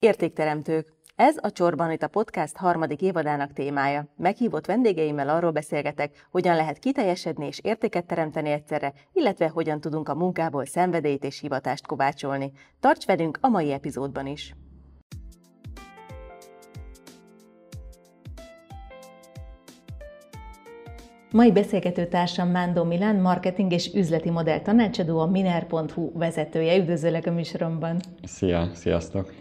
Értékteremtők. Ez a Csorban itt a podcast harmadik évadának témája. Meghívott vendégeimmel arról beszélgetek, hogyan lehet kiteljesedni és értéket teremteni egyszerre, illetve hogyan tudunk a munkából szenvedélyt és hivatást kovácsolni. Tarts velünk a mai epizódban is! Mai beszélgető társam Mándó Milán, marketing és üzleti modell tanácsadó, a Miner.hu vezetője. Üdvözöllek a műsoromban! Szia, sziasztok!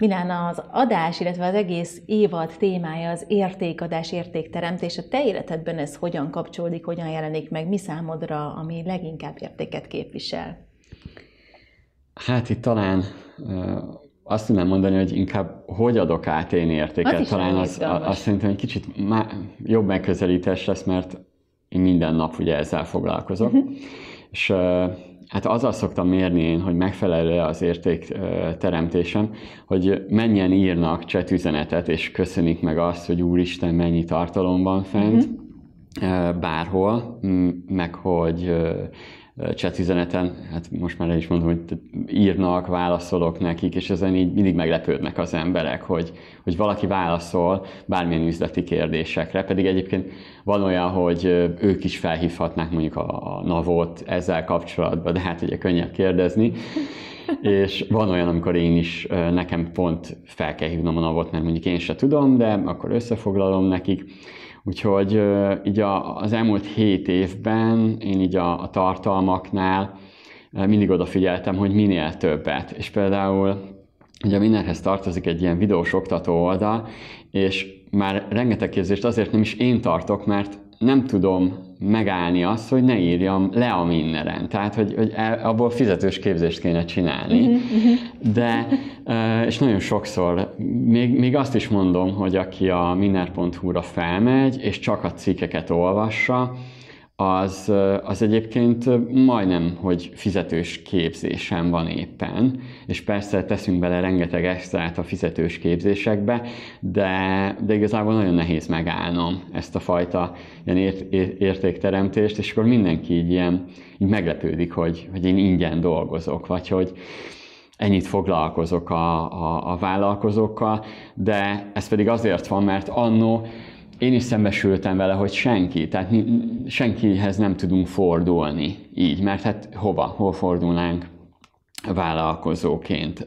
Milán az adás, illetve az egész évad témája az értékadás, értékteremtés. A te életedben ez hogyan kapcsolódik, hogyan jelenik meg, mi számodra, ami leginkább értéket képvisel? Hát itt talán azt tudnám mondani, hogy inkább hogy adok át én értéket. Az talán az, azt szerintem egy kicsit má, jobb megközelítés lesz, mert én minden nap ugye ezzel foglalkozok. Uh-huh. És Hát azzal szoktam mérni én, hogy megfelelő az értékteremtésem, hogy mennyien írnak chat üzenetet, és köszönik meg azt, hogy Úristen, mennyi tartalom van fent, uh-huh. bárhol, meg hogy chat üzeneten, hát most már el is mondom, hogy írnak, válaszolok nekik, és ezen így mindig meglepődnek az emberek, hogy, hogy valaki válaszol bármilyen üzleti kérdésekre, pedig egyébként van olyan, hogy ők is felhívhatnák mondjuk a, a navot ezzel kapcsolatban, de hát ugye könnyebb kérdezni, és van olyan, amikor én is, nekem pont fel kell hívnom a navot, mert mondjuk én se tudom, de akkor összefoglalom nekik, Úgyhogy így az elmúlt hét évben én így a, a tartalmaknál mindig odafigyeltem, hogy minél többet. És például ugye mindenhez tartozik egy ilyen videós oktató oldal, és már rengeteg képzést azért nem is én tartok, mert nem tudom megállni azt, hogy ne írjam le a mindenen. Tehát, hogy, hogy abból fizetős képzést kéne csinálni. Uh-huh, uh-huh. De, és nagyon sokszor, még, még azt is mondom, hogy aki a minner.hu-ra felmegy, és csak a cikkeket olvassa, az, az egyébként majdnem, hogy fizetős képzésem van éppen, és persze teszünk bele rengeteg extrát a fizetős képzésekbe, de, de igazából nagyon nehéz megállnom ezt a fajta ilyen ért, értékteremtést, és akkor mindenki így ilyen így meglepődik, hogy, hogy én ingyen dolgozok, vagy hogy, ennyit foglalkozok a, a, a vállalkozókkal, de ez pedig azért van, mert annó én is szembesültem vele, hogy senki, tehát senkihez nem tudunk fordulni így, mert hát hova, hol fordulnánk vállalkozóként.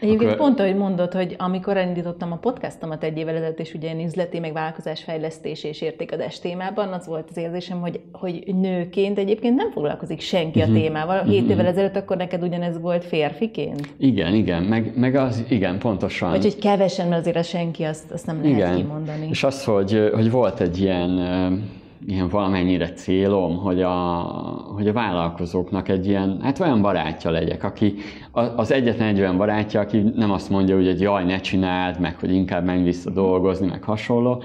Egyébként akkor... pont, ahogy mondod, hogy amikor elindítottam a podcastomat egy évvel ezelőtt, és ugye én üzleti, meg vállalkozásfejlesztés és értékadás témában, az volt az érzésem, hogy, hogy nőként egyébként nem foglalkozik senki uh-huh. a mhm. témával. Hét uh-huh. évvel ezelőtt akkor neked ugyanez volt férfiként? Igen, igen, meg, meg az, igen, pontosan. Vagy hogy kevesen, mert azért a senki, azt, azt nem lehet igen. kimondani. És az, hogy, hogy volt egy ilyen ilyen valamennyire célom, hogy a, hogy a vállalkozóknak egy ilyen, hát olyan barátja legyek, aki az egyetlen egy olyan barátja, aki nem azt mondja, hogy egy jaj, ne csináld, meg hogy inkább menj vissza dolgozni, meg hasonló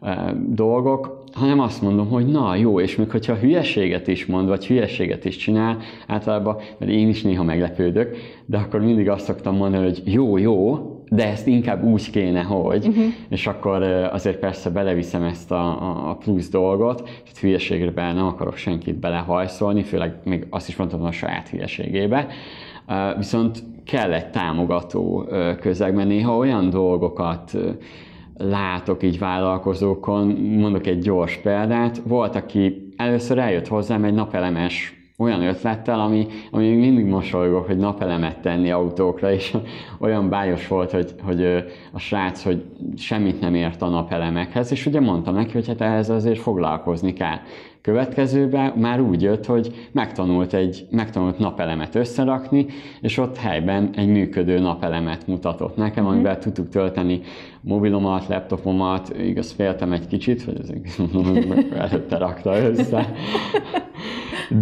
e, dolgok, hanem azt mondom, hogy na jó, és még hogyha hülyeséget is mond, vagy hülyeséget is csinál, általában, mert én is néha meglepődök, de akkor mindig azt szoktam mondani, hogy jó, jó, de ezt inkább úgy kéne, hogy, uh-huh. és akkor azért persze beleviszem ezt a, a plusz dolgot, tehát hülyeségre nem akarok senkit belehajszolni, főleg még azt is mondtam a saját hülyeségébe, viszont kell egy támogató közeg, mert néha olyan dolgokat látok így vállalkozókon, mondok egy gyors példát, volt, aki először eljött hozzám egy napelemes olyan ötlettel, ami, ami mindig mosolygok, hogy napelemet tenni autókra, és olyan bájos volt, hogy, hogy a srác, hogy semmit nem ért a napelemekhez, és ugye mondtam neki, hogy hát ehhez azért foglalkozni kell. Következőben már úgy jött, hogy megtanult egy megtanult napelemet összerakni, és ott helyben egy működő napelemet mutatott nekem, mhm. amiben tudtuk tölteni mobilomat, laptopomat, igaz féltem egy kicsit, hogy ez előtte rakta össze.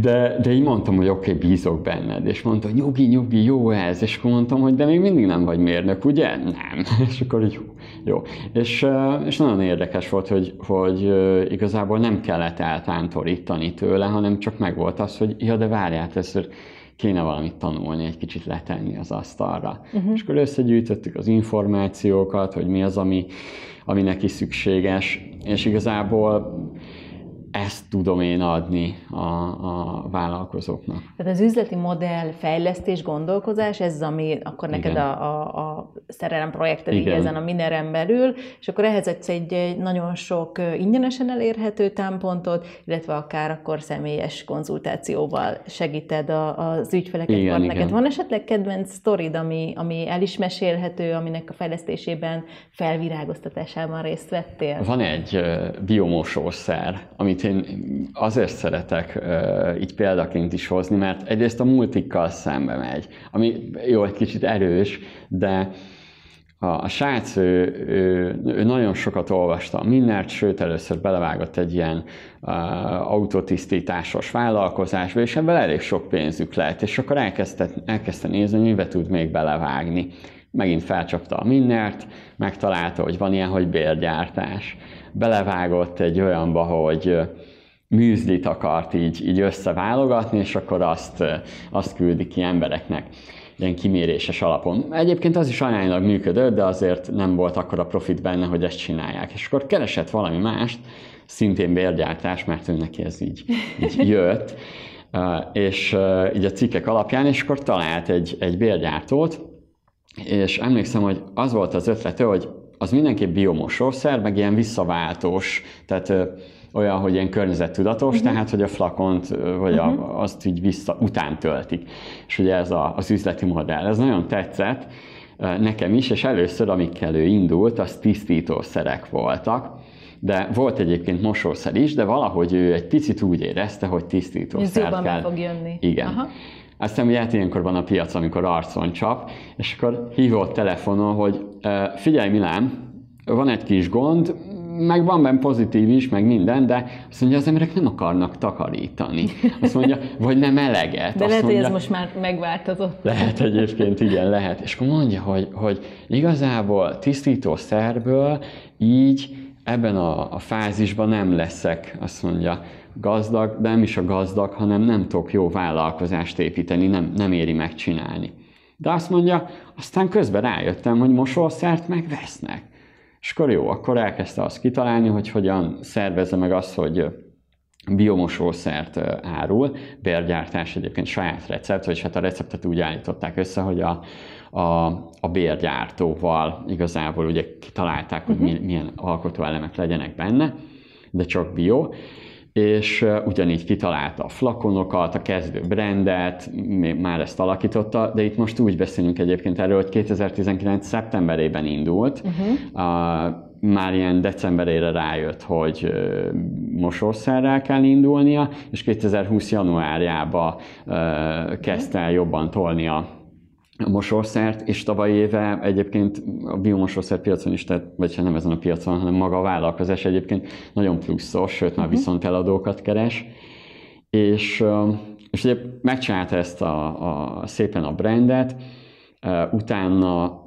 De, de így mondtam, hogy oké, okay, bízok benned, és mondta, hogy nyugi, nyugi, jó ez, és akkor mondtam, hogy de még mindig nem vagy mérnök, ugye? Nem. És akkor így, jó. És, és nagyon érdekes volt, hogy, hogy igazából nem kellett eltántorítani tőle, hanem csak megvolt az, hogy ja, de várjál, ezt kéne valamit tanulni, egy kicsit letenni az asztalra. Uh-huh. És akkor összegyűjtöttük az információkat, hogy mi az, ami, ami neki szükséges, és igazából ezt tudom én adni a, a vállalkozóknak. Tehát az üzleti modell fejlesztés, gondolkozás, ez ami akkor neked Igen. a, a, a szerelem projekted így ezen a Mineren belül, és akkor ehhez egy, egy nagyon sok ingyenesen elérhető támpontot, illetve akár akkor személyes konzultációval segíted a, az ügyfeleket, igen, partnereket. Igen. Van esetleg kedvenc sztorid, ami, ami el is mesélhető, aminek a fejlesztésében, felvirágoztatásában részt vettél? Van egy biomosószer, amit én azért szeretek így példaként is hozni, mert egyrészt a multikkal szembe megy, ami jó, egy kicsit erős, de a, a srác, ő, ő, ő nagyon sokat olvasta a Minnert, sőt először belevágott egy ilyen uh, autotisztításos vállalkozásba, és ebből elég sok pénzük lett, és akkor elkezdte, elkezdte nézni, hogy mibe tud még belevágni. Megint felcsapta a Minnert, megtalálta, hogy van ilyen, hogy bérgyártás. Belevágott egy olyanba, hogy műzlit akart így, így összeválogatni, és akkor azt, azt küldi ki embereknek ilyen kiméréses alapon. Egyébként az is aránylag működött, de azért nem volt akkora profit benne, hogy ezt csinálják. És akkor keresett valami mást, szintén bérgyártás, mert ő neki ez így, így jött, és így a cikkek alapján, és akkor talált egy, egy bérgyártót, és emlékszem, hogy az volt az ötlete, hogy az mindenképp biomosószer, meg ilyen visszaváltós, tehát olyan, hogy ilyen környezettudatos, uh-huh. tehát hogy a flakont, vagy uh-huh. a, azt így vissza, után töltik. És ugye ez a, az üzleti modell. Ez nagyon tetszett nekem is, és először, amikkel ő indult, az tisztítószerek voltak, de volt egyébként mosószer is, de valahogy ő egy picit úgy érezte, hogy tisztítószer kell. fog jönni. Igen. Aha. Aztán ugye hát ilyenkor van a piac, amikor arcon csap, és akkor hívott telefonon, hogy figyelj Milán, van egy kis gond, meg van benne pozitív is, meg minden, de azt mondja, az emberek nem akarnak takarítani. Azt mondja, vagy nem eleget. De azt lehet, mondja, hogy ez most már megváltozott. Lehet egyébként, igen, lehet. És akkor mondja, hogy, hogy igazából tisztító szerből így ebben a, a fázisban nem leszek, azt mondja, gazdag, de nem is a gazdag, hanem nem tudok jó vállalkozást építeni, nem, nem éri megcsinálni. De azt mondja, aztán közben rájöttem, hogy mosószert megvesznek. És akkor jó, akkor elkezdte azt kitalálni, hogy hogyan szervezze meg azt, hogy biomosószert árul, bérgyártás egyébként saját recept, vagyis hát a receptet úgy állították össze, hogy a, a, a bérgyártóval igazából ugye kitalálták, hogy uh-huh. milyen alkotóelemek legyenek benne, de csak bio, és ugyanígy kitalálta a flakonokat, a kezdő brandet, már ezt alakította, de itt most úgy beszélünk egyébként erről, hogy 2019. szeptemberében indult, uh-huh. a, már ilyen decemberére rájött, hogy mosószerrel kell indulnia, és 2020. januárjába kezdte el jobban tolni a mosószert, és tavaly éve egyébként a biomosószer piacon is, tehát, vagy nem ezen a piacon, hanem maga a vállalkozás egyébként nagyon pluszos, sőt már uh-huh. viszont eladókat keres, és, és ugye megcsinálta ezt a, a, szépen a brandet, utána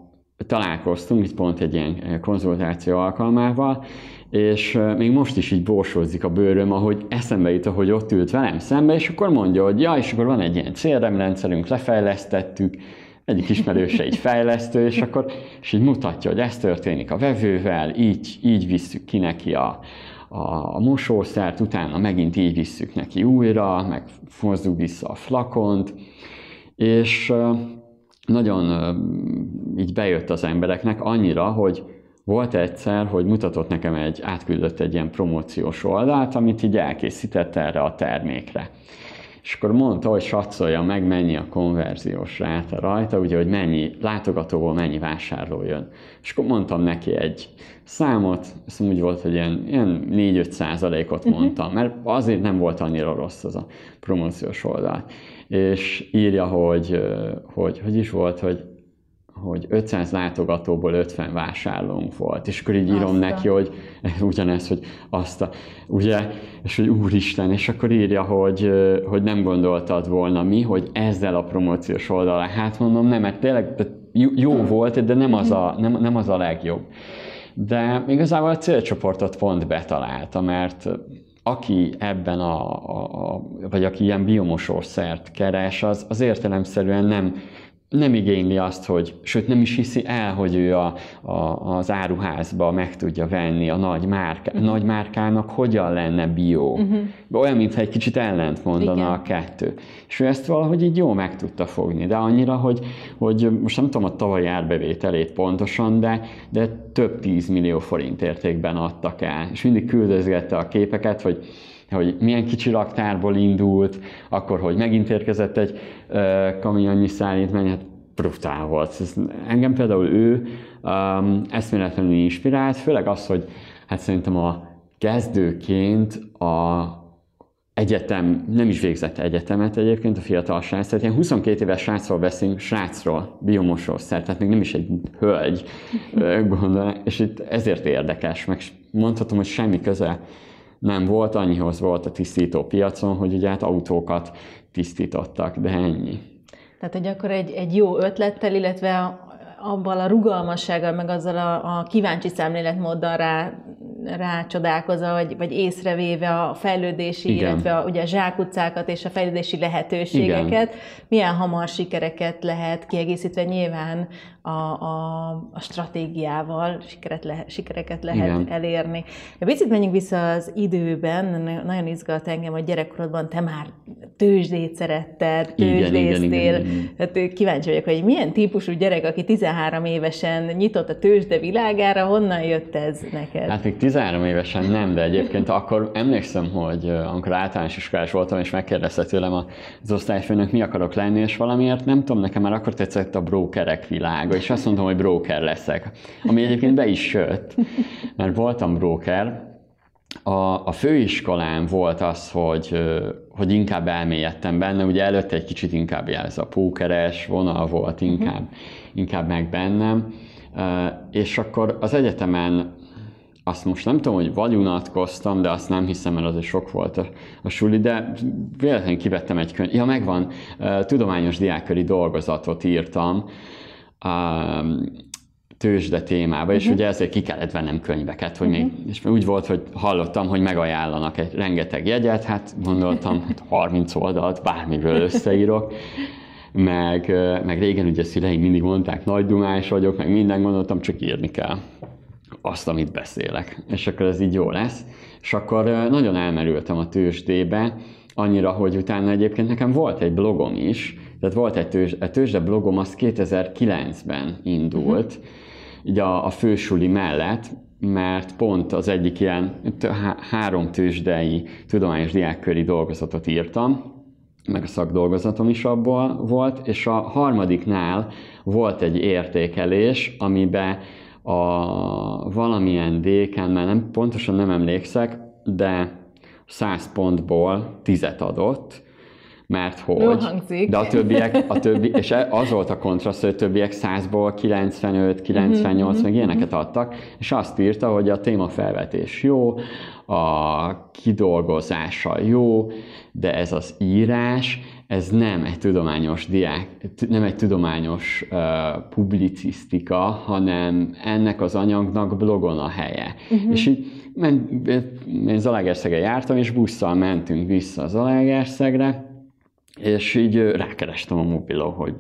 találkoztunk itt pont egy ilyen konzultáció alkalmával, és még most is így borsózik a bőröm, ahogy eszembe jut, hogy ott ült velem szembe, és akkor mondja, hogy ja, és akkor van egy ilyen CRM lefejlesztettük, egyik ismerőse egy fejlesztő, és akkor és így mutatja, hogy ez történik a vevővel, így, így visszük ki neki a, a, a mosószert, utána megint így visszük neki újra, meg fozzuk vissza a flakont, és nagyon így bejött az embereknek annyira, hogy volt egyszer, hogy mutatott nekem egy, átküldött egy ilyen promóciós oldalt, amit így elkészített erre a termékre és akkor mondta, hogy satszolja meg, mennyi a konverziós ráta rajta, ugye, hogy mennyi látogatóból mennyi vásárló jön. És akkor mondtam neki egy számot, ez úgy volt, hogy ilyen, ilyen 4-5 százalékot mhm. mondtam, mert azért nem volt annyira rossz az a promóciós oldal. És írja, hogy, hogy, hogy is volt, hogy hogy 500 látogatóból 50 vásárlónk volt, és akkor így írom azt neki, hogy ugyanez, hogy azt a, ugye, és hogy úristen, és akkor írja, hogy, hogy nem gondoltad volna mi, hogy ezzel a promóciós oldalán, hát mondom, nem, mert tényleg jó, jó volt, de nem az, a, nem, nem az a legjobb. De igazából a célcsoportot pont betalálta, mert aki ebben a, a, a vagy aki ilyen biomosószert keres, az, az értelemszerűen nem nem igényli azt, hogy, sőt nem is hiszi el, hogy ő a, a, az áruházba meg tudja venni a nagy, márká, uh-huh. nagy márkának, hogyan lenne bio. Uh-huh. Olyan, mintha egy kicsit ellent mondana Igen. a kettő. És ő ezt valahogy így jó meg tudta fogni, de annyira, hogy, hogy most nem tudom a tavalyi árbevételét pontosan, de, de több tízmillió forint értékben adtak el. És mindig küldözgette a képeket, hogy hogy milyen kicsi raktárból indult, akkor, hogy megint érkezett egy kamionnyi szállítmány, hát brutál volt. Ez, engem például ő um, eszméletlenül inspirált, főleg az, hogy hát szerintem a kezdőként a egyetem, nem is végzett egyetemet egyébként, a fiatal srác, tehát ilyen 22 éves srácról beszélünk, srácról, biomosószer, tehát még nem is egy hölgy, gondol, és itt ezért érdekes, meg mondhatom, hogy semmi köze nem volt, annyihoz volt a tisztító piacon, hogy ugye hát autókat tisztítottak, de ennyi. Tehát, hogy akkor egy, egy jó ötlettel, illetve abban a rugalmassággal, meg azzal a, a kíváncsi szemléletmóddal rá, rácsodálkozva, vagy, vagy észrevéve a fejlődési, Igen. illetve a, ugye a zsákutcákat és a fejlődési lehetőségeket, Igen. milyen hamar sikereket lehet kiegészítve nyilván a, a, a stratégiával sikeret lehet, sikereket lehet Igen. elérni. De picit menjünk vissza az időben, nagyon izgat engem, hogy gyerekkorodban te már tőzsdét szeretted, tőzsdéztél. Hát kíváncsi vagyok, hogy milyen típusú gyerek, aki 13 évesen nyitott a tőzsde világára, honnan jött ez neked? Hát még 13 évesen nem, de egyébként akkor emlékszem, hogy amikor általános iskolás voltam, és megkérdezte tőlem az osztályfőnök, mi akarok lenni, és valamiért nem tudom, nekem már akkor tetszett a brokerek világ és azt mondtam, hogy broker leszek. Ami egyébként be is jött, mert voltam broker, a, a főiskolán volt az, hogy, hogy inkább elmélyedtem benne, ugye előtte egy kicsit inkább ez a pókeres vonal volt inkább, uh-huh. inkább meg bennem, és akkor az egyetemen azt most nem tudom, hogy vagy unatkoztam, de azt nem hiszem, mert azért sok volt a, a suli, de véletlenül kivettem egy könyv. Ja, megvan, tudományos diákköri dolgozatot írtam, tőzsde témába, uh-huh. és mhm. ugye ezért ki kellett vennem könyveket, hogy uh-huh. még, és úgy volt, hogy hallottam, hogy megajánlanak egy rengeteg jegyet, hát gondoltam, hát 30 oldalt bármiről összeírok, meg, meg régen ugye szüleim mindig mondták, nagy dumás vagyok, meg minden gondoltam, csak írni kell azt, amit beszélek, és akkor ez így jó lesz. És akkor nagyon elmerültem a tőzsdébe, annyira, hogy utána egyébként nekem volt egy blogom is, tehát volt egy tőzs, a tőzsde blogom, az 2009-ben indult, uh-huh. így a, a fősuli mellett, mert pont az egyik ilyen három tőzsdei tudományos diákköri dolgozatot írtam, meg a szakdolgozatom is abból volt, és a harmadiknál volt egy értékelés, amiben a valamilyen déken, mert nem, pontosan nem emlékszek, de 100 pontból 10 adott, mert hogy, de a többiek, a többi, és e- az volt a kontraszt, hogy a többiek 100-ból 95, 98, mm-hmm. meg ilyeneket adtak, és azt írta, hogy a témafelvetés jó, a kidolgozása jó, de ez az írás, ez nem egy tudományos diák, nem egy tudományos uh, publicisztika, hanem ennek az anyagnak blogon a helye. Uh-huh. És így ment, én Zalaegerszegre jártam, és busszal mentünk vissza Zalaegerszegre, és így rákerestem a mobilon, hogy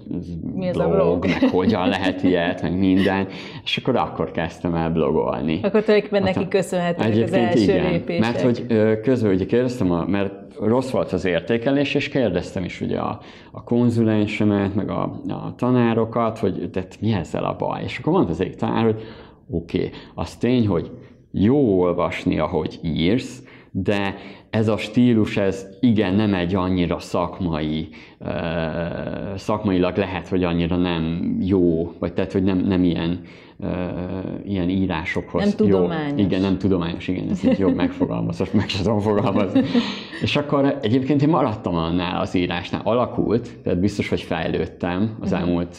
Mi blog, a blog, meg hogyan lehet ilyet, meg minden, és akkor akkor kezdtem el blogolni. Akkor tulajdonképpen neki köszönhetőek az első igen, lépések. Mert hogy közben ugye kérdeztem, a, mert rossz volt az értékelés, és kérdeztem is ugye a, a konzulensemet, meg a, a tanárokat, hogy de mi ezzel a baj? És akkor mondta az egyik tanár, hogy oké, okay, az tény, hogy jó olvasni, ahogy írsz, de ez a stílus, ez igen, nem egy annyira szakmai, szakmailag lehet, hogy annyira nem jó, vagy tehát, hogy nem, nem ilyen, ilyen írásokhoz nem jó. tudományos. Igen, nem tudományos, igen, ez így jobb megfogalmaz, most meg sem tudom fogalmazni. És akkor egyébként én maradtam annál az írásnál, alakult, tehát biztos, hogy fejlődtem az mhm. elmúlt,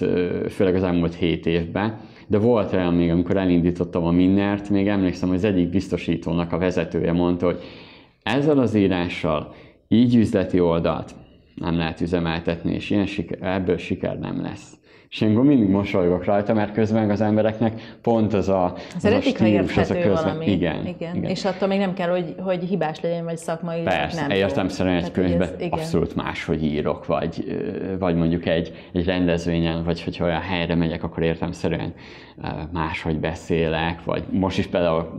főleg az elmúlt hét évben, de volt olyan még, amikor elindítottam a Minnert, még emlékszem, hogy az egyik biztosítónak a vezetője mondta, hogy ezzel az írással így üzleti oldalt nem lehet üzemeltetni, és ilyen siker, ebből siker nem lesz. És én mindig mosolygok rajta, mert közben az embereknek pont az a, az, az a stílus, az a közben. Valami. Igen, igen. igen. És attól még nem kell, hogy, hogy hibás legyen, vagy szakmai. Persze, nem értelmszerűen egy könyvben ez, abszolút máshogy írok, vagy, vagy mondjuk egy, egy rendezvényen, vagy hogyha olyan helyre megyek, akkor értelmszerűen máshogy beszélek, vagy most is például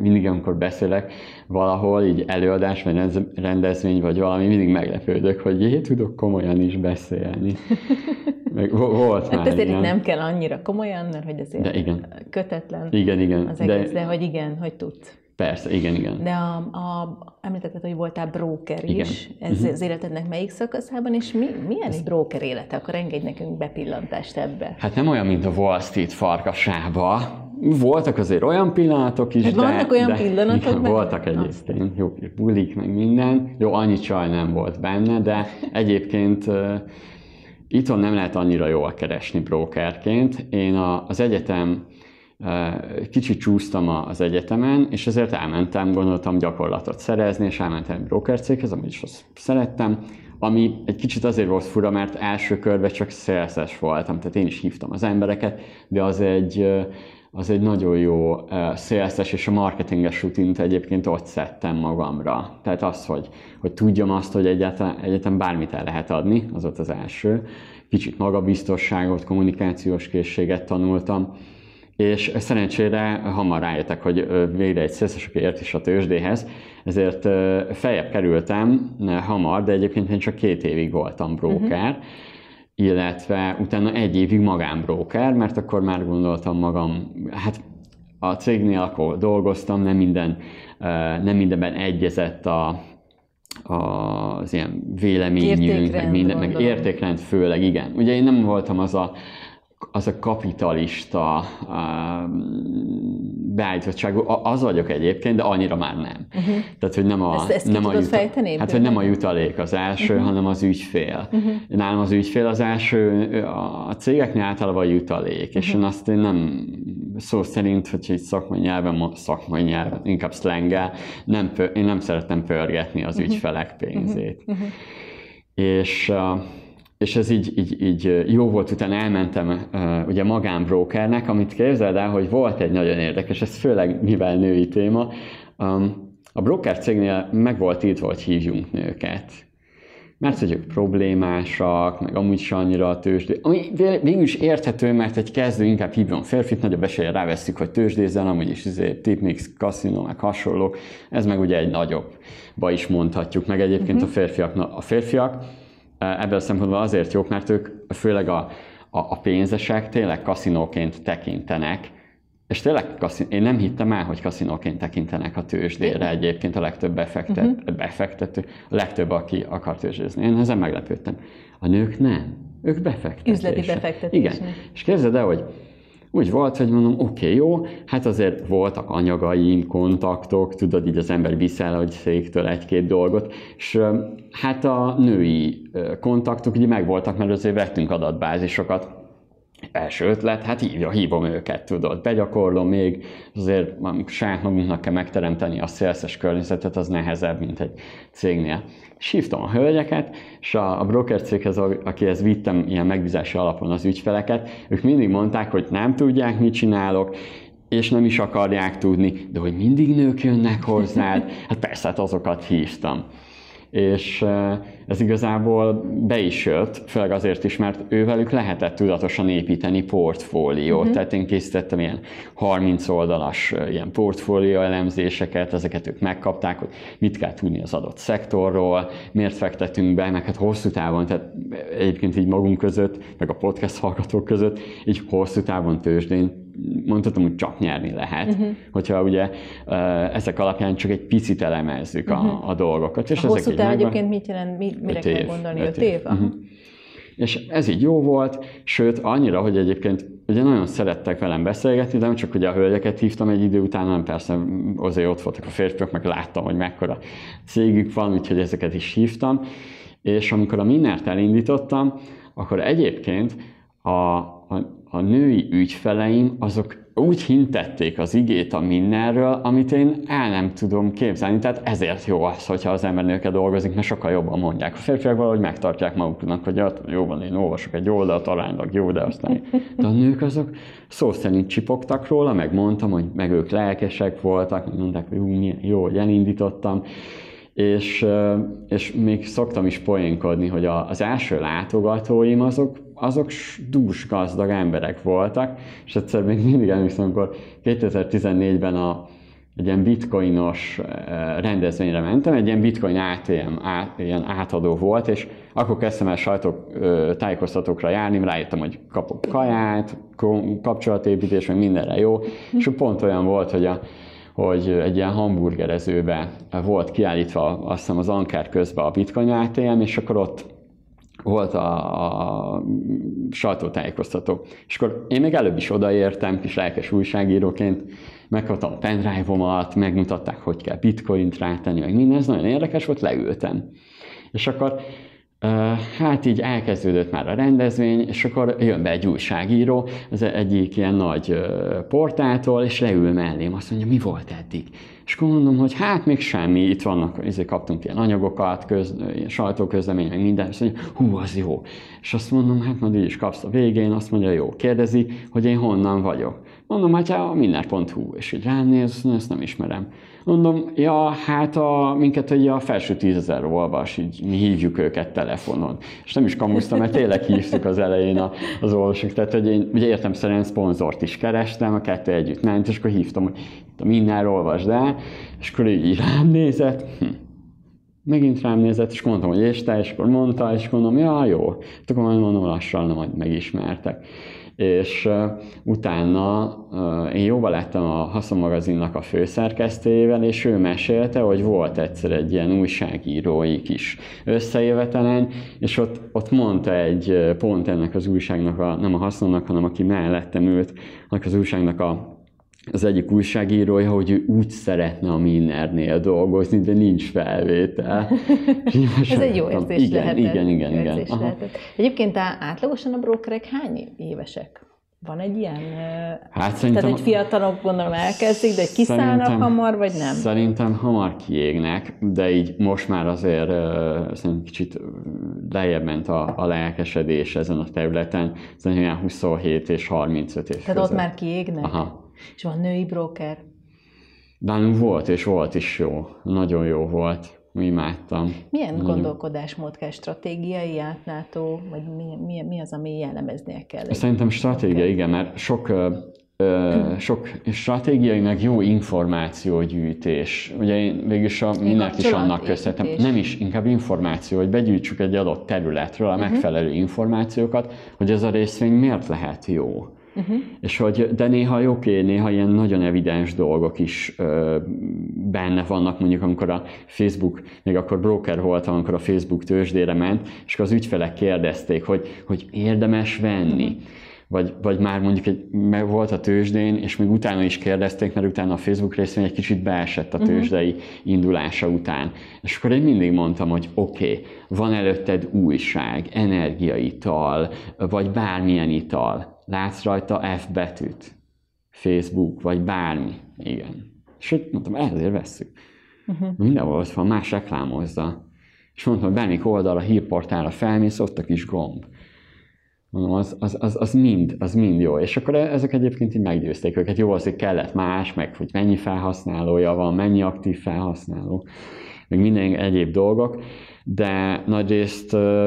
mindig, amikor beszélek valahol, így előadás, vagy rendezvény, vagy valami, mindig meglepődök, hogy jé, tudok komolyan is beszélni. Meg volt hát ezért ilyen. nem kell annyira komolyan, mert hogy azért de igen. kötetlen igen, igen. az egész, de, de hogy igen, hogy tudsz. Persze, igen, igen. De a, a, említetted, hogy voltál broker is. Igen. Ez uh-huh. az életednek melyik szakaszában, és mi, milyen egy broker élete? Akkor engedj nekünk bepillantást ebbe. Hát nem olyan, mint a Wall Street farkasába. Voltak azért olyan pillanatok is, hát de... Vannak olyan de, pillanatok? Igen, voltak egyébként. Jó, bulik, meg minden. Jó, annyi csaj nem volt benne, de egyébként itthon nem lehet annyira jól keresni brokerként. Én a, az egyetem kicsit csúsztam az egyetemen, és ezért elmentem, gondoltam gyakorlatot szerezni, és elmentem broker céghez, amit is azt szerettem, ami egy kicsit azért volt fura, mert első körben csak szélszes voltam, tehát én is hívtam az embereket, de az egy, az egy nagyon jó szélszes, és a marketinges rutint egyébként ott szedtem magamra. Tehát az, hogy, hogy tudjam azt, hogy egyáltalán, egyáltalán bármit el lehet adni, az ott az első. Kicsit magabiztosságot, kommunikációs készséget tanultam, és szerencsére hamar rájöttek, hogy végre egy szeszes, aki ért is a tőzsdéhez, ezért feljebb kerültem hamar, de egyébként én csak két évig voltam broker, uh-huh. Illetve utána egy évig magánbroker, mert akkor már gondoltam magam, hát a cégnél akkor dolgoztam, nem minden, nem mindenben egyezett a, az ilyen véleményünk, meg, minden, meg értékrend főleg, igen. Ugye én nem voltam az a az a kapitalista beállítottságú, az vagyok egyébként, de annyira már nem. Uh-huh. Tehát, hogy nem a, ezt, ezt nem a juta, fejteni, hát, hogy nem a jutalék az első, uh-huh. hanem az ügyfél. Uh-huh. Nálam az ügyfél az első, a cégeknél általában a jutalék, uh-huh. és én azt én nem szó szerint, hogy egy szakmai nyelven, szakmai nyelven, inkább szlengel, nem, én nem szeretem pörgetni az uh-huh. ügyfelek pénzét. Uh-huh. És uh, és ez így, így, így jó volt, utána elmentem uh, ugye magánbrokernek, amit képzeld el, hogy volt egy nagyon érdekes, ez főleg mivel női téma, um, a broker cégnél meg volt itt, hogy hívjunk nőket. Mert hogy ők problémásak, meg amúgy is annyira a tőzsdé. Ami végül is érthető, mert egy kezdő inkább hívjon férfit, nagyobb esélye ráveszik, hogy tőzsdézzen, amúgy is izé, tipmix, kaszinó, meg hasonlók. Ez meg ugye egy nagyobb ba is mondhatjuk, meg egyébként uh-huh. a férfiak, a férfiak ebből a szempontból azért jók, mert ők főleg a, a, a pénzesek tényleg kaszinóként tekintenek, és tényleg kaszin, én nem hittem el, hogy kaszinóként tekintenek a tőzsdére egyébként a legtöbb befektet, uh-huh. befektető, a legtöbb, aki akar tőzsdézni. Én ezen meglepődtem. A nők nem. Ők befektetések. Üzleti befektetések. Igen. És képzeld el, hogy úgy volt, hogy mondom, oké, okay, jó, hát azért voltak anyagaim, kontaktok, tudod, így az ember viszel, hogy széktől egy-két dolgot, és hát a női kontaktok ugye megvoltak, mert azért vettünk adatbázisokat, első ötlet, hát hívja, hívom őket, tudod, begyakorlom még, azért saját magunknak kell megteremteni a szélszes környezetet, az nehezebb, mint egy cégnél. És hívtam a hölgyeket, és a, a broker céghez, akihez vittem ilyen megbízási alapon az ügyfeleket, ők mindig mondták, hogy nem tudják, mit csinálok, és nem is akarják tudni, de hogy mindig nők jönnek hozzád, hát persze, hát azokat hívtam és ez igazából be is jött, főleg azért is, mert ővelük lehetett tudatosan építeni portfóliót, uh-huh. tehát én készítettem ilyen 30 oldalas ilyen portfólió elemzéseket, ezeket ők megkapták, hogy mit kell tudni az adott szektorról, miért fektetünk be, meg hát hosszú távon, tehát egyébként így magunk között, meg a podcast hallgatók között, így hosszú távon tőzsdén mondhatom, hogy csak nyerni lehet, uh-huh. hogyha ugye ezek alapján csak egy picit elemezzük uh-huh. a, mhm. a dolgokat. És a hosszú táv egyébként mit jelent, mi, mire kell év, gondolni? Öt, öt év? év? Uh-huh. És ez így jó volt, sőt annyira, hogy egyébként ugye nagyon szerettek velem beszélgetni, de nem csak ugye a hölgyeket hívtam egy idő után, hanem persze azért ott voltak a férfiak, meg láttam, hogy mekkora cégük van, úgyhogy ezeket is hívtam. És amikor a Minnert elindítottam, akkor egyébként a, a, a női ügyfeleim, azok úgy hintették az igét a mindenről, amit én el nem tudom képzelni. Tehát ezért jó az, hogyha az ember nőkkel dolgozik, mert sokkal jobban mondják. A férfiak valahogy megtartják maguknak, hogy hát, jó van, én olvasok egy oldalt, aránylag jó, de aztán... De a nők azok szó szerint csipogtak róla, meg mondtam, hogy meg ők lelkesek voltak, mondták, hogy jó, hogy elindítottam és, és még szoktam is poénkodni, hogy az első látogatóim azok, azok dús gazdag emberek voltak, és egyszer még mindig emlékszem, amikor 2014-ben a, egy ilyen bitcoinos rendezvényre mentem, egy ilyen bitcoin ATM, át, ilyen átadó volt, és akkor kezdtem el sajtok tájékoztatókra járni, rájöttem, hogy kapok kaját, kapcsolatépítés, meg mindenre jó, és pont olyan volt, hogy a, hogy egy ilyen hamburgerezőbe volt kiállítva azt hiszem az Ankár közben a Bitcoin ATM, és akkor ott volt a, a sajtótájékoztató. És akkor én még előbb is odaértem, kis lelkes újságíróként, megkaptam a pendrive-omat, megmutatták, hogy kell bitcoint rátenni, meg minden, ez nagyon érdekes volt, leültem. És akkor Hát így elkezdődött már a rendezvény, és akkor jön be egy újságíró, az egyik ilyen nagy portáltól, és leül mellém, azt mondja, mi volt eddig? És akkor mondom, hogy hát még semmi, itt vannak, ezért kaptunk ilyen anyagokat, köz, sajtóközlemény, meg minden, és mondja, hú, az jó. És azt mondom, hát majd így is kapsz a végén, azt mondja, jó, kérdezi, hogy én honnan vagyok. Mondom, hát a minden.hu, és így rám néz, ezt nem ismerem. Mondom, ja, hát a, minket ugye a felső tízezer olvas, így mi hívjuk őket telefonon. És nem is kamusztam, mert tényleg hívtuk az elején a, az olvasók. Tehát, hogy én ugye értem szerint szponzort is kerestem, a kettő együtt ment, és akkor hívtam, hogy minden olvasd el, és akkor így rám nézett, hm. megint rám nézett, és mondtam, hogy és te, és akkor mondta, és mondom, ja, jó. Akkor mondom, lassan majd megismertek és utána én jóval lettem a Haszon magazinnak a főszerkesztőjével, és ő mesélte, hogy volt egyszer egy ilyen újságírói kis összejövetelen, és ott, ott mondta egy pont ennek az újságnak, a, nem a Haszonnak, hanem aki mellettem ült, annak az újságnak a az egyik újságírója, hogy ő úgy szeretne a Minnernél dolgozni, de nincs felvétel. Ez egy jó érzés igen, lehetett. Igen, igen, igen. Lehetett. Egyébként átlagosan a brokerek hány évesek? Van egy ilyen? Hát szerintem, Tehát egy fiatalok gondolom elkezdik, de kiszállnak hamar, vagy nem? Szerintem hamar kiégnek, de így most már azért szerintem kicsit lejjebb ment a, a lelkesedés ezen a területen. Szerintem olyan 27 és 35 év Tehát között. ott már kiégnek? Aha. És van női broker? Nálunk volt, és volt is jó. Nagyon jó volt. Imádtam. Milyen Nagyon... gondolkodásmód kell? Stratégiai, átlátó, vagy mi, mi, mi az, ami jellemeznie kell? Szerintem stratégia, igen, mert sok sok stratégiai, meg jó információgyűjtés. Ugye én végülis a, mindent is annak köszönhetem. Nem is, inkább információ, hogy begyűjtsük egy adott területről a uh-huh. megfelelő információkat, hogy ez a részvény miért lehet jó. Uh-huh. És hogy, de néha oké, néha ilyen nagyon evidens dolgok is ö, benne vannak, mondjuk amikor a Facebook, még akkor broker voltam, amikor a Facebook tőzsdére ment, és akkor az ügyfelek kérdezték, hogy, hogy érdemes venni. Uh-huh vagy, vagy már mondjuk egy, meg volt a tőzsdén, és még utána is kérdezték, mert utána a Facebook részvény egy kicsit beesett a tőzsdei uh-huh. indulása után. És akkor én mindig mondtam, hogy oké, okay, van előtted újság, energiaital, vagy bármilyen ital látsz rajta F betűt, Facebook, vagy bármi. Igen. És hogy mondtam, ezért vesszük. Uh-huh. Mindenhol ott van, más reklámozza. És mondtam, hogy bármik oldalra, hírportálra felmész, ott a kis gomb. Mondom, az, az, az, az, mind, az mind jó. És akkor ezek egyébként így meggyőzték őket. Jó, azért kellett más, meg hogy mennyi felhasználója van, mennyi aktív felhasználó, meg minden egyéb dolgok, de nagyrészt uh,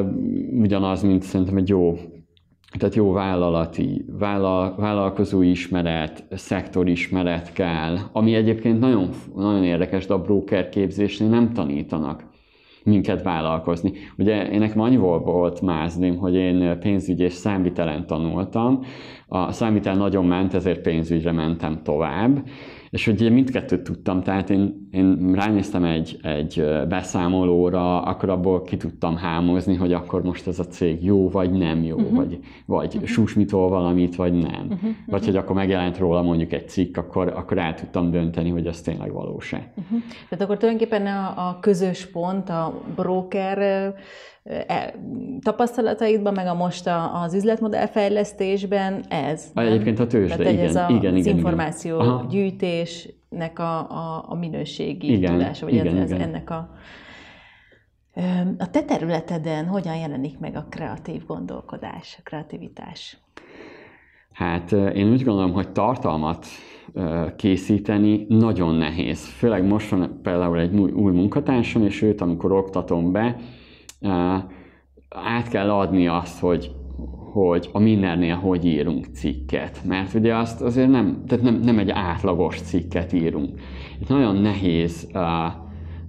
ugyanaz, mint szerintem egy jó tehát jó vállalati, vállal, vállalkozói ismeret, szektorismeret kell, ami egyébként nagyon, nagyon érdekes, de a broker képzésnél nem tanítanak minket vállalkozni. Ugye én nekem annyi volt mázni, hogy én pénzügy és számvitelen tanultam, a számvitel nagyon ment, ezért pénzügyre mentem tovább, és ugye mindkettőt tudtam, tehát én, én ránéztem egy, egy beszámolóra, akkor abból ki tudtam hámozni, hogy akkor most ez a cég jó, vagy nem jó, uh-huh. vagy, vagy uh-huh. susmitol valamit, vagy nem. Uh-huh. Vagy hogy akkor megjelent róla mondjuk egy cikk, akkor, akkor el tudtam dönteni, hogy ez tényleg valós Uh-huh. Tehát akkor tulajdonképpen a, a közös pont, a broker e, tapasztalataidban, meg a most a, az üzletmodellfejlesztésben ez. Nem? Egyébként a tőzsde, igen, ez a, igen, az igen, információ igen. Gyűjtésnek a, a, a minőségi igen, tudása, vagy igen, ez, ez ennek a... A te területeden hogyan jelenik meg a kreatív gondolkodás, a kreativitás? Hát én úgy gondolom, hogy tartalmat készíteni nagyon nehéz. Főleg most van például egy új munkatársam, és őt, amikor oktatom be, át kell adni azt, hogy, hogy a mindennél hogy írunk cikket. Mert ugye azt azért nem, tehát nem, nem egy átlagos cikket írunk. Itt nagyon nehéz uh,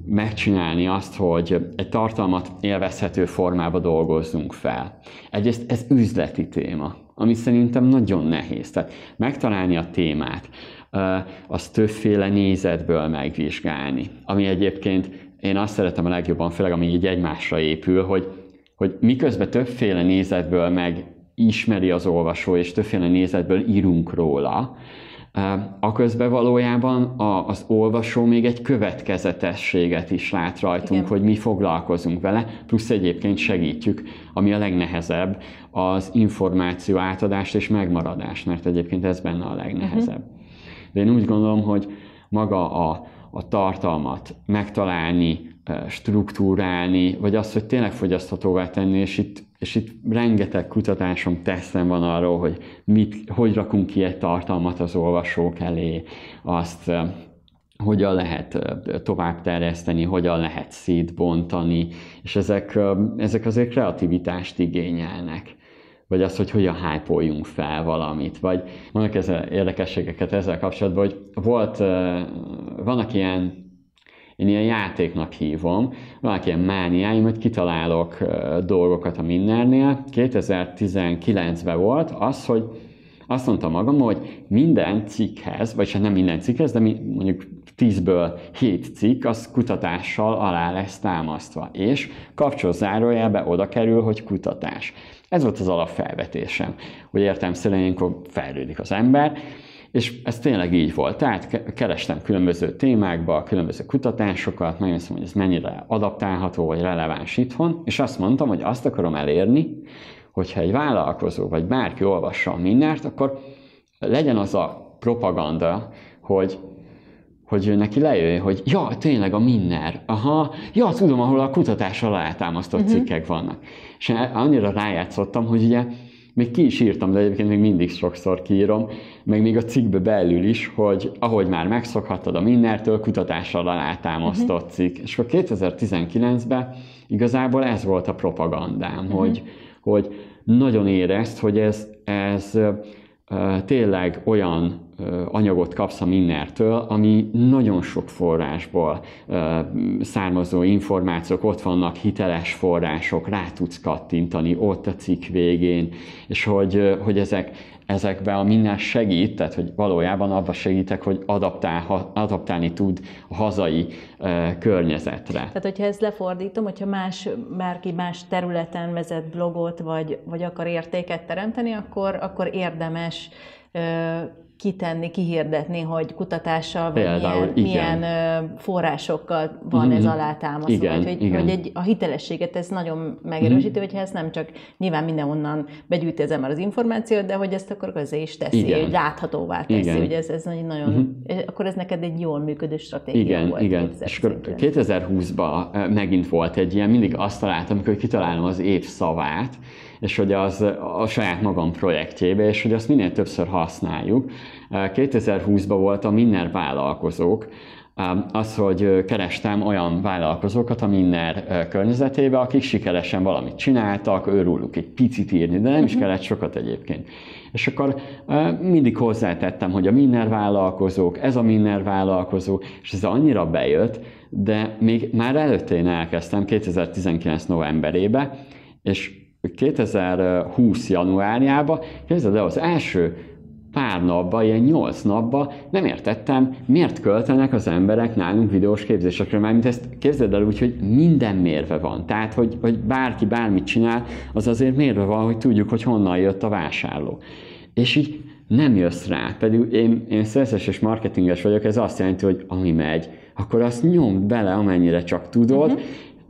megcsinálni azt, hogy egy tartalmat élvezhető formába dolgozzunk fel. Egyrészt ez üzleti téma, ami szerintem nagyon nehéz. Tehát megtalálni a témát, azt többféle nézetből megvizsgálni, ami egyébként én azt szeretem a legjobban, főleg ami így egymásra épül, hogy, hogy miközben többféle nézetből meg ismeri az olvasó, és többféle nézetből írunk róla, a közben valójában az olvasó még egy következetességet is lát rajtunk, Igen. hogy mi foglalkozunk vele, plusz egyébként segítjük, ami a legnehezebb, az információ átadást és megmaradást, mert egyébként ez benne a legnehezebb. Uh-huh. De én úgy gondolom, hogy maga a, a tartalmat megtalálni, struktúrálni, vagy azt, hogy tényleg fogyaszthatóvá tenni, és itt, és itt rengeteg kutatásom, teszem van arról, hogy mit, hogy rakunk ki egy tartalmat az olvasók elé, azt hogyan lehet tovább terjeszteni, hogyan lehet szétbontani, és ezek, ezek azért kreativitást igényelnek. Vagy az, hogy hogyan hype fel valamit, vagy vannak ezzel érdekességeket ezzel kapcsolatban, hogy volt, vannak ilyen én ilyen játéknak hívom, vannak ilyen mániáim, hogy kitalálok dolgokat a Minnernél. 2019-ben volt az, hogy azt mondtam magam, hogy minden cikkhez, vagy hát nem minden cikkhez, de mondjuk 10-ből 7 cikk, az kutatással alá lesz támasztva, és kapcsolzárójelbe oda kerül, hogy kutatás. Ez volt az alapfelvetésem, hogy értem szerint fejlődik az ember, és ez tényleg így volt. Tehát kerestem különböző témákba, különböző kutatásokat, megnéztem, hogy ez mennyire adaptálható vagy releváns itthon, és azt mondtam, hogy azt akarom elérni, hogyha egy vállalkozó vagy bárki olvassa a mindent, akkor legyen az a propaganda, hogy hogy neki lejöjjön, hogy ja, tényleg a Minner, aha, ja, tudom, ahol a kutatás alá támasztott uh-huh. cikkek vannak. És annyira rájátszottam, hogy ugye még ki is írtam, de egyébként még mindig sokszor kiírom, meg még a cikkbe belül is, hogy ahogy már megszokhattad a Minnertől, kutatással alátámasztott uh-huh. cikk. És akkor 2019-ben igazából ez volt a propagandám, uh-huh. hogy, hogy nagyon érezt, hogy ez, ez tényleg olyan anyagot kapsz a Minnertől, ami nagyon sok forrásból származó információk, ott vannak hiteles források, rá tudsz kattintani ott a cikk végén, és hogy, hogy ezek, ezekben a minden segít, tehát hogy valójában abban segítek, hogy adaptál, adaptálni tud a hazai e, környezetre. Tehát, hogyha ezt lefordítom, hogyha más, bárki más területen vezet blogot, vagy, vagy akar értéket teremteni, akkor, akkor érdemes kitenni, kihirdetni, hogy kutatással, vagy Például, milyen, milyen forrásokkal van mm-hmm. ez alátámasztva, igen, hogy, igen. hogy egy, a hitelességet ez nagyon megerősíti, mm-hmm. hogyha ezt nem csak nyilván mindenhonnan begyűjti az ember az információt, de hogy ezt akkor közé is teszi, igen. hogy láthatóvá teszi, igen. hogy ez, ez nagyon, mm-hmm. akkor ez neked egy jól működő stratégia igen, volt. Igen, és akkor 2020-ban megint volt egy ilyen, mindig azt találtam, amikor kitalálom az év szavát, és hogy az a saját magam projektjébe, és hogy azt minél többször használjuk. 2020-ban volt a Minner vállalkozók, az, hogy kerestem olyan vállalkozókat a Minner környezetébe, akik sikeresen valamit csináltak, őrülük egy picit írni, de nem is mhm. kellett sokat egyébként. És akkor mindig hozzátettem, hogy a Minner vállalkozók, ez a Minner vállalkozó, és ez annyira bejött, de még már előtte én elkezdtem 2019 novemberébe, és 2020 januárjában, képzeld el, az első pár napba, ilyen nyolc napba nem értettem, miért költenek az emberek nálunk videós képzésekre, mert mint ezt képzeld el úgy, hogy minden mérve van. Tehát, hogy, hogy bárki bármit csinál, az azért mérve van, hogy tudjuk, hogy honnan jött a vásárló. És így nem jössz rá, pedig én, én szerzes és marketinges vagyok, ez azt jelenti, hogy ami megy, akkor azt nyomd bele, amennyire csak tudod, uh-huh.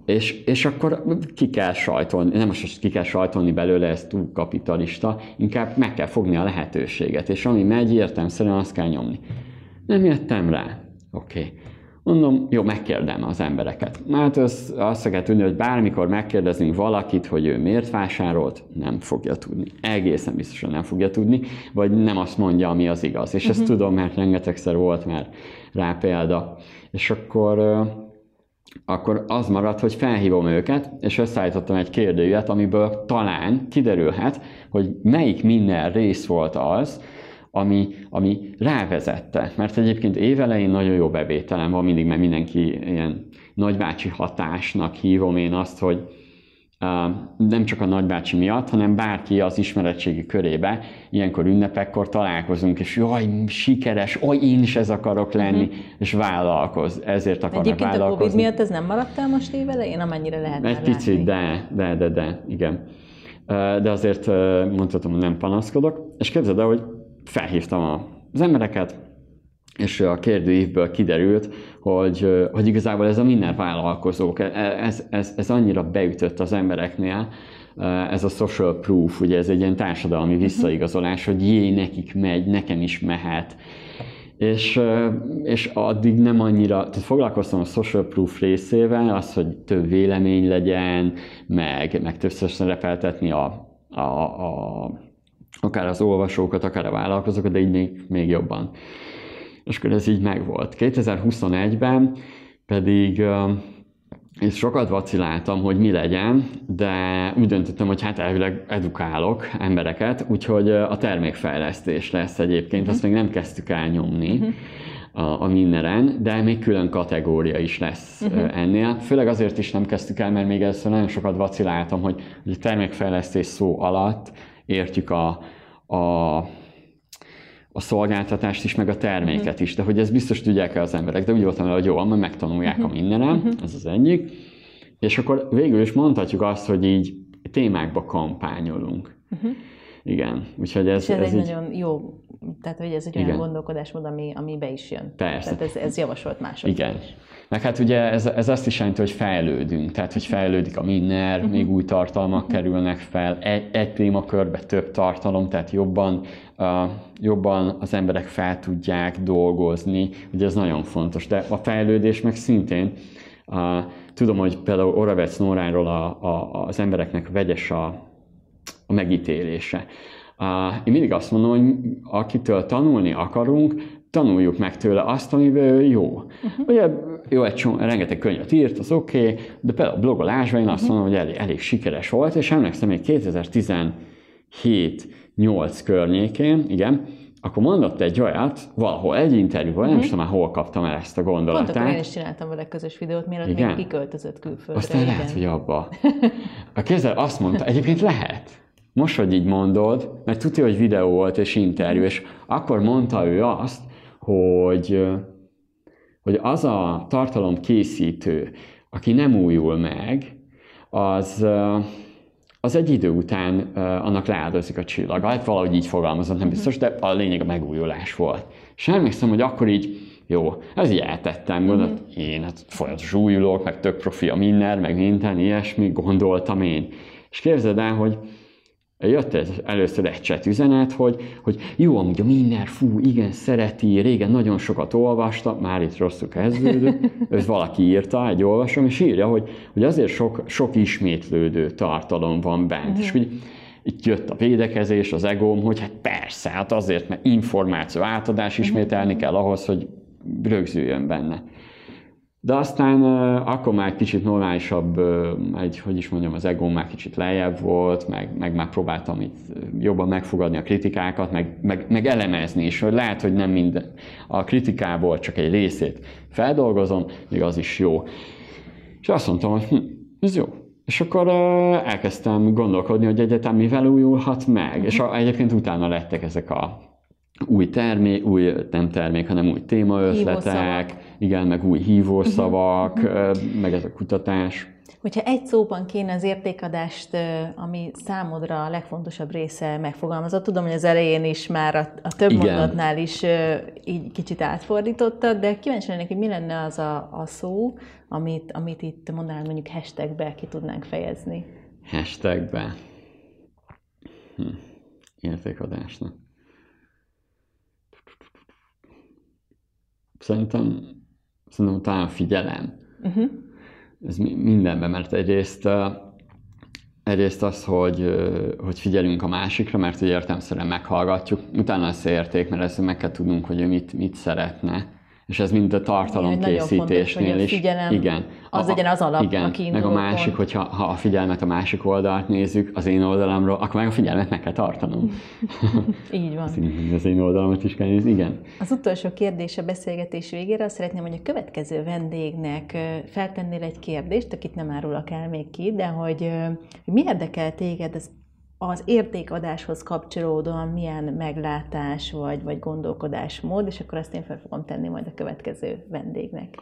És, és akkor ki kell sajtolni, nem most ki kell sajtolni belőle, ez túl kapitalista, inkább meg kell fogni a lehetőséget, és ami megy, értelmszerűen azt kell nyomni. Nem jöttem rá. Oké. Okay. Mondom, jó, megkérdem az embereket. Hát az, azt kell tudni, hogy bármikor megkérdezünk valakit, hogy ő miért vásárolt, nem fogja tudni. Egészen biztosan nem fogja tudni, vagy nem azt mondja, ami az igaz. És uh-huh. ezt mhm. tudom, mert rengetegszer volt már rá példa. És akkor akkor az maradt, hogy felhívom őket, és összeállítottam egy kérdőjét, amiből talán kiderülhet, hogy melyik minden rész volt az, ami, ami rávezette. Mert egyébként évelején nagyon jó bevételem van mindig, mert mindenki ilyen nagybácsi hatásnak hívom én azt, hogy nem csak a nagybácsi miatt, hanem bárki az ismeretségi körébe, ilyenkor ünnepekkor találkozunk, és jaj, sikeres, oly én is ez akarok lenni, uh-huh. és vállalkoz, ezért akarnak Egyébként vállalkozni. a Covid miatt ez nem maradt el most évelején, amennyire lehet Egy picit, de, de, de, de, igen. De azért mondhatom, hogy nem panaszkodok, és képzeld el, hogy felhívtam az embereket, és a kérdőívből kiderült, hogy, hogy igazából ez a minden vállalkozók, e, ez, ez, ez annyira beütött az embereknél, ez a social proof, ugye ez egy ilyen társadalmi mhm. visszaigazolás, hogy jé, nekik megy, nekem is mehet. És, és addig nem annyira, tehát foglalkoztam a social proof részével, az, hogy több vélemény legyen, meg, meg többször szerepeltetni a, a, a, akár az olvasókat, akár a vállalkozókat, de így még, még jobban és akkor ez így megvolt. 2021-ben pedig és sokat vaciláltam, hogy mi legyen, de úgy döntöttem, hogy hát elvileg edukálok embereket, úgyhogy a termékfejlesztés lesz egyébként, azt még nem kezdtük el nyomni uh-huh. a, a Minneren, de még külön kategória is lesz uh-huh. ennél. Főleg azért is nem kezdtük el, mert még először nagyon sokat vaciláltam, hogy, hogy a termékfejlesztés szó alatt értjük a, a a szolgáltatást is, meg a terméket uh-huh. is, de hogy ez biztos tudják el az emberek, de úgy voltam hogy jó, majd megtanulják uh-huh. a mindenem, uh-huh. ez az egyik. És akkor végül is mondhatjuk azt, hogy így témákba kampányolunk. Uh-huh. Igen, úgyhogy ez, És ez, ez egy így... nagyon jó, tehát hogy ez egy olyan Igen. gondolkodásmód, ami, ami be is jön. Persze. Tehát ez, ez javasolt mások Igen. Meg hát ugye ez, ez azt is jelenti, hogy fejlődünk, tehát hogy fejlődik a minner, uh-huh. még új tartalmak uh-huh. kerülnek fel, egy, egy témakörbe több tartalom, tehát jobban, uh, jobban az emberek fel tudják dolgozni, ugye ez nagyon fontos, de a fejlődés meg szintén, uh, tudom, hogy például Oravec Nóráról a, a, az embereknek vegyes a, a megítélése. Én mindig azt mondom, hogy akitől tanulni akarunk, tanuljuk meg tőle azt, amiben ő jó. Uh-huh. Ugye jó, egy csomó, rengeteg könyvet írt, az oké, okay, de például a blogolásban én azt uh-huh. mondom, hogy elég, elég sikeres volt, és emlékszem, még 2017-8 környékén, igen, akkor mondott egy olyat, valahol egy interjúban, uh-huh. nem tudom már hol kaptam el ezt a gondolatot. Pont akkor én is csináltam vele közös videót, mielőtt igen? még kiköltözött külföldre. Aztán igen. lehet, hogy abba. A kézzel azt mondta, egyébként lehet. Most, hogy így mondod, mert tudja, hogy videó volt és interjú, és akkor mondta ő azt, hogy, hogy az a tartalom készítő, aki nem újul meg, az, az egy idő után annak leáldozik a csillaga. Hát valahogy így fogalmazott, nem biztos, de a lényeg a megújulás volt. És emlékszem, hogy akkor így, jó, ez így eltettem, gondolt, mm-hmm. én hát folyamatos újulok, meg tök profi a minden, meg minden, ilyesmi, gondoltam én. És képzeld el, hogy jött ez először egy chat üzenet, hogy, hogy jó, amúgy a Minner, fú, igen, szereti, régen nagyon sokat olvasta, már itt rosszul kezdődött, ez valaki írta, egy olvasom, és írja, hogy, hogy azért sok, sok ismétlődő tartalom van bent. Uh-huh. És hogy itt jött a védekezés, az egóm, hogy hát persze, hát azért, mert információ átadás ismételni kell ahhoz, hogy rögzüljön benne. De aztán akkor már kicsit normálisabb, egy, hogy is mondjam, az ego már kicsit lejjebb volt, meg, meg már próbáltam itt jobban megfogadni a kritikákat, meg, meg, meg elemezni is, hogy lehet, hogy nem minden, a kritikából csak egy részét feldolgozom, még az is jó. És azt mondtam, hogy hm, ez jó. És akkor elkezdtem gondolkodni, hogy egyetem mivel újulhat meg, és egyébként utána lettek ezek a új termék, új nem termék, hanem új témaötletek, igen, meg új hívószavak, uh-huh. meg ez a kutatás. Hogyha egy szóban kéne az értékadást, ami számodra a legfontosabb része megfogalmazott, tudom, hogy az elején is már a, a több Igen. mondatnál is így kicsit átfordítottad, de kíváncsi lennék, hogy mi lenne az a, a szó, amit, amit itt mondanál mondjuk hashtagbe ki tudnánk fejezni. Hashtagbe. Hm. Értékadásnak. Szerintem, szerintem talán figyelem. Uh-huh ez mindenben, mert egyrészt, egyrészt az, hogy, hogy figyelünk a másikra, mert hogy értelmszerűen meghallgatjuk, utána lesz érték, mert ezt meg kell tudnunk, hogy ő mit, mit szeretne és ez mind a tartalomkészítésnél is. Figyelem, igen. Az a, legyen az alap, igen, a Meg a másik, hogyha ha a figyelmet a másik oldalt nézzük, az én oldalamról, akkor meg a figyelmet meg kell tartanom. Így van. Az én oldalamat is kell nézni, igen. Az utolsó kérdés a beszélgetés végére, azt szeretném, hogy a következő vendégnek feltennél egy kérdést, akit nem árulok el még ki, de hogy, hogy mi érdekel téged az az értékadáshoz kapcsolódóan milyen meglátás vagy, vagy gondolkodásmód, és akkor ezt én fel fogom tenni majd a következő vendégnek.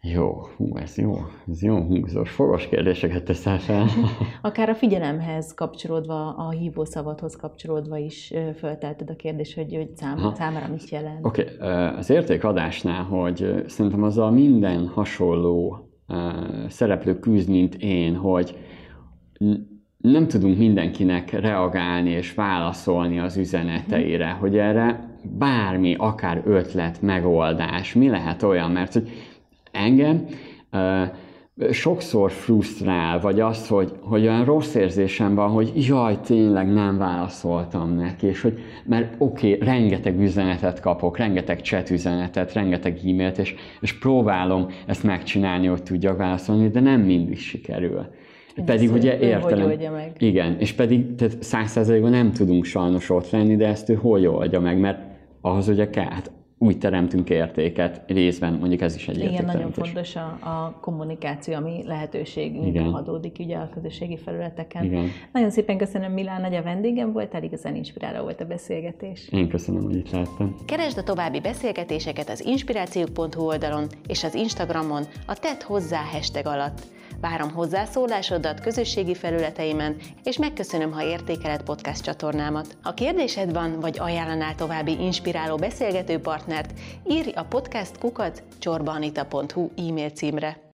Jó, hú, ez jó, ez jó húzós, fogos kérdéseket teszel fel. Akár a figyelemhez kapcsolódva, a hívószavathoz kapcsolódva is föltelted a kérdés, hogy, hogy szám, számára mit jelent. Oké, okay. az értékadásnál, hogy szerintem azzal minden hasonló szereplő küzd, mint én, hogy nem tudunk mindenkinek reagálni és válaszolni az üzeneteire, mhm. hogy erre bármi, akár ötlet, megoldás, mi lehet olyan, mert hogy engem uh, sokszor frusztrál, vagy azt, hogy, hogy olyan rossz érzésem van, hogy jaj, tényleg nem válaszoltam neki, és hogy, mert oké, okay, rengeteg üzenetet kapok, rengeteg chat üzenetet, rengeteg e-mailt, és, és próbálom ezt megcsinálni, hogy tudjak válaszolni, de nem mindig sikerül. Pedig ugye értelem. Hogy meg. Igen, és pedig százszerzalékban nem tudunk sajnos ott lenni, de ezt ő hogy oldja meg, mert ahhoz ugye kell, hát úgy teremtünk értéket, részben mondjuk ez is egy Igen, nagyon fontos a, a kommunikáció, ami lehetőségünk Igen. adódik ugye a közösségi felületeken. Igen. Nagyon szépen köszönöm, Milán, nagy a vendégem volt, elég igazán inspiráló volt a beszélgetés. Én köszönöm, hogy itt láttam. Keresd a további beszélgetéseket az inspirációk.hu oldalon és az Instagramon a Tett hozzá hashtag alatt. Várom hozzászólásodat közösségi felületeimen, és megköszönöm, ha értékeled podcast csatornámat. Ha kérdésed van, vagy ajánlanál további inspiráló beszélgető partnert, írj a podcast kukat csorbanita.hu e-mail címre.